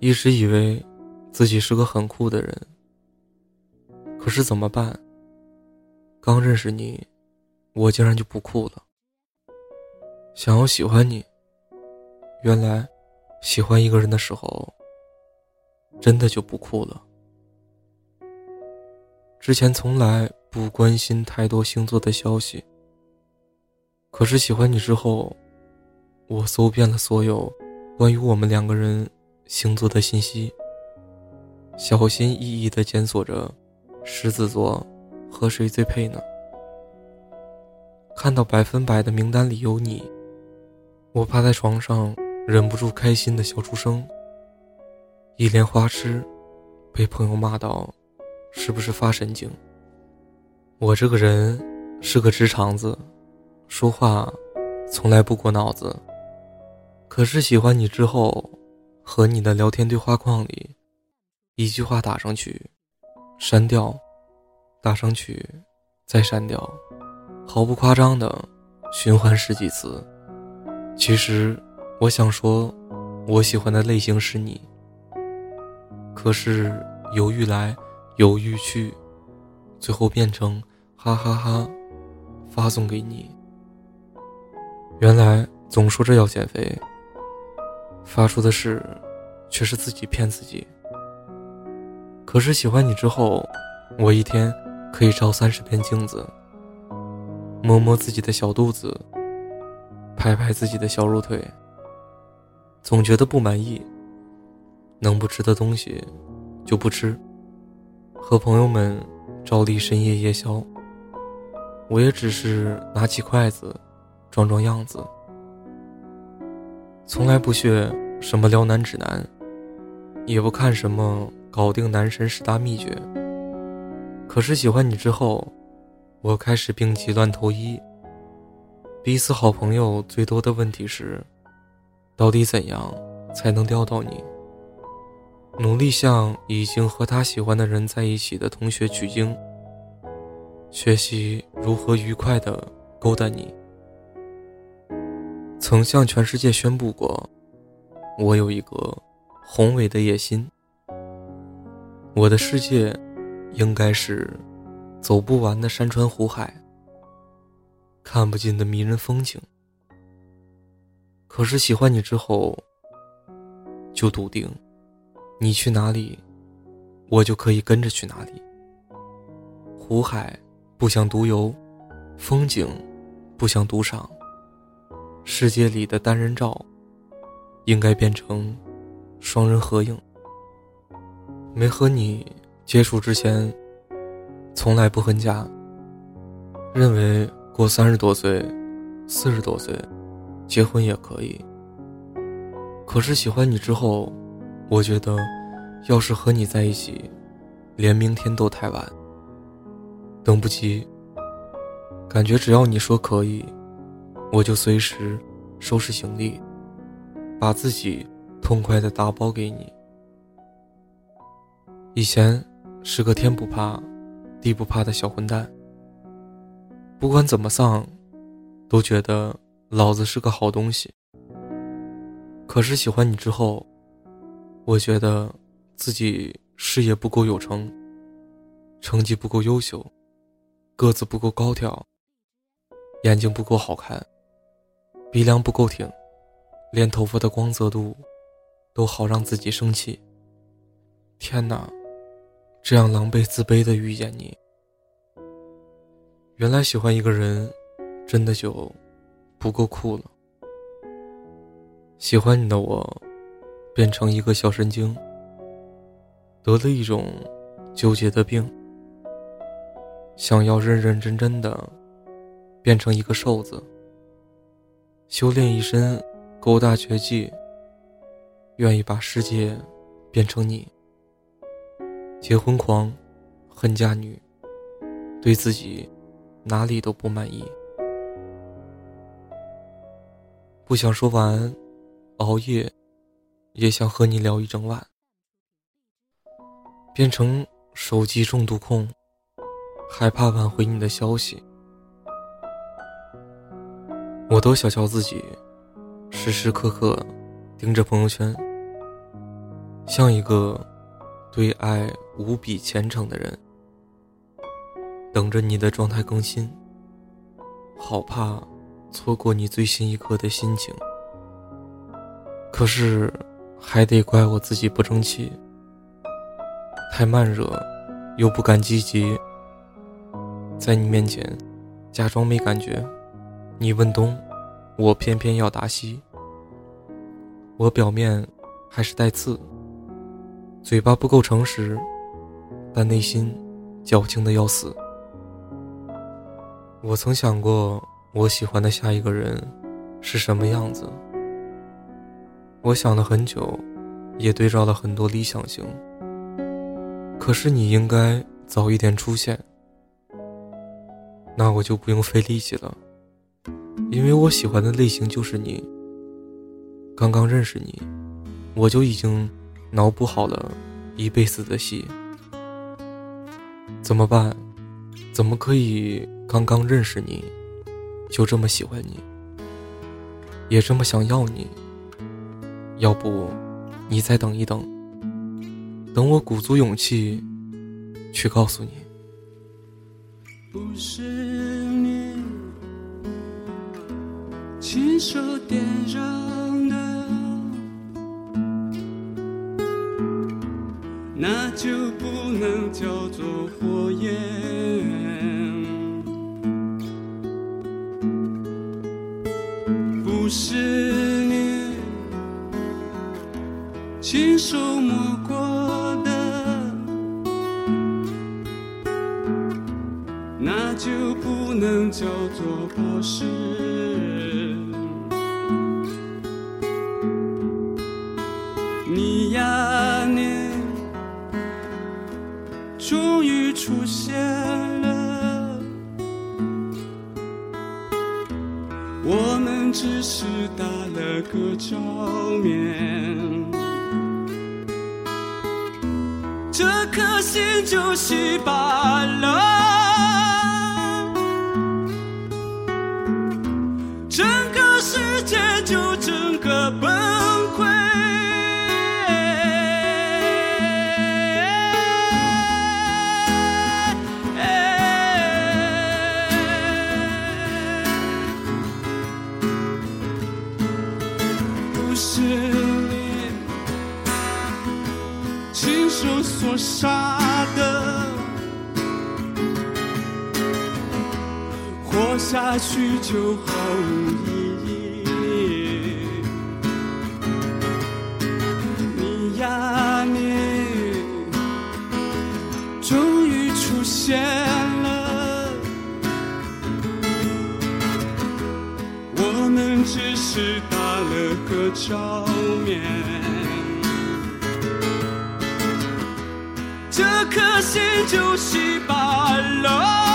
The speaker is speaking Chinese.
一直以为自己是个很酷的人，可是怎么办？刚认识你，我竟然就不酷了。想要喜欢你，原来喜欢一个人的时候，真的就不酷了。之前从来不关心太多星座的消息，可是喜欢你之后，我搜遍了所有关于我们两个人星座的信息，小心翼翼地检索着狮子座和谁最配呢？看到百分百的名单里有你，我趴在床上忍不住开心的笑出声，一脸花痴，被朋友骂到。是不是发神经？我这个人是个直肠子，说话从来不过脑子。可是喜欢你之后，和你的聊天对话框里，一句话打上去，删掉，打上去，再删掉，毫不夸张的循环十几次。其实我想说，我喜欢的类型是你。可是犹豫来。犹豫去，最后变成哈哈哈，发送给你。原来总说着要减肥，发出的是，却是自己骗自己。可是喜欢你之后，我一天可以照三十遍镜子，摸摸自己的小肚子，拍拍自己的小肉腿，总觉得不满意。能不吃的东西，就不吃。和朋友们照例深夜夜宵，我也只是拿起筷子，装装样子，从来不学什么撩男指南，也不看什么搞定男神十大秘诀。可是喜欢你之后，我开始病急乱投医。彼此好朋友最多的问题是，到底怎样才能撩到你？努力向已经和他喜欢的人在一起的同学取经，学习如何愉快的勾搭你。曾向全世界宣布过，我有一个宏伟的野心。我的世界，应该是走不完的山川湖海，看不尽的迷人风景。可是喜欢你之后，就笃定。你去哪里，我就可以跟着去哪里。湖海不想独游，风景不想独赏。世界里的单人照，应该变成双人合影。没和你接触之前，从来不恨家。认为过三十多岁、四十多岁，结婚也可以。可是喜欢你之后。我觉得，要是和你在一起，连明天都太晚，等不及。感觉只要你说可以，我就随时收拾行李，把自己痛快的打包给你。以前是个天不怕地不怕的小混蛋，不管怎么丧，都觉得老子是个好东西。可是喜欢你之后。我觉得自己事业不够有成，成绩不够优秀，个子不够高挑，眼睛不够好看，鼻梁不够挺，连头发的光泽度都好让自己生气。天哪，这样狼狈自卑的遇见你，原来喜欢一个人真的就不够酷了。喜欢你的我。变成一个小神经，得了一种纠结的病，想要认认真真的变成一个瘦子，修炼一身勾搭绝技，愿意把世界变成你。结婚狂，恨嫁女，对自己哪里都不满意，不想说晚安，熬夜。也想和你聊一整晚，变成手机重度控，害怕挽回你的消息。我都小瞧自己，时时刻刻盯着朋友圈，像一个对爱无比虔诚的人，等着你的状态更新，好怕错过你最新一刻的心情。可是，还得怪我自己不争气，太慢热，又不敢积极，在你面前假装没感觉。你问东，我偏偏要答西。我表面还是带刺，嘴巴不够诚实，但内心矫情的要死。我曾想过，我喜欢的下一个人是什么样子。我想了很久，也对照了很多理想型。可是你应该早一点出现，那我就不用费力气了。因为我喜欢的类型就是你。刚刚认识你，我就已经脑补好了一辈子的戏。怎么办？怎么可以刚刚认识你，就这么喜欢你，也这么想要你？要不，你再等一等，等我鼓足勇气去告诉你。不是亲手点燃的，那就不能叫做火焰。不是你亲手摸过的，那就不能叫做宝石。我们只是打了个照面，这颗心就稀巴了，不是你亲手所杀的，活下去就毫无意义。你呀你，终于出现了。我们只是了个照面，这颗心就稀巴了。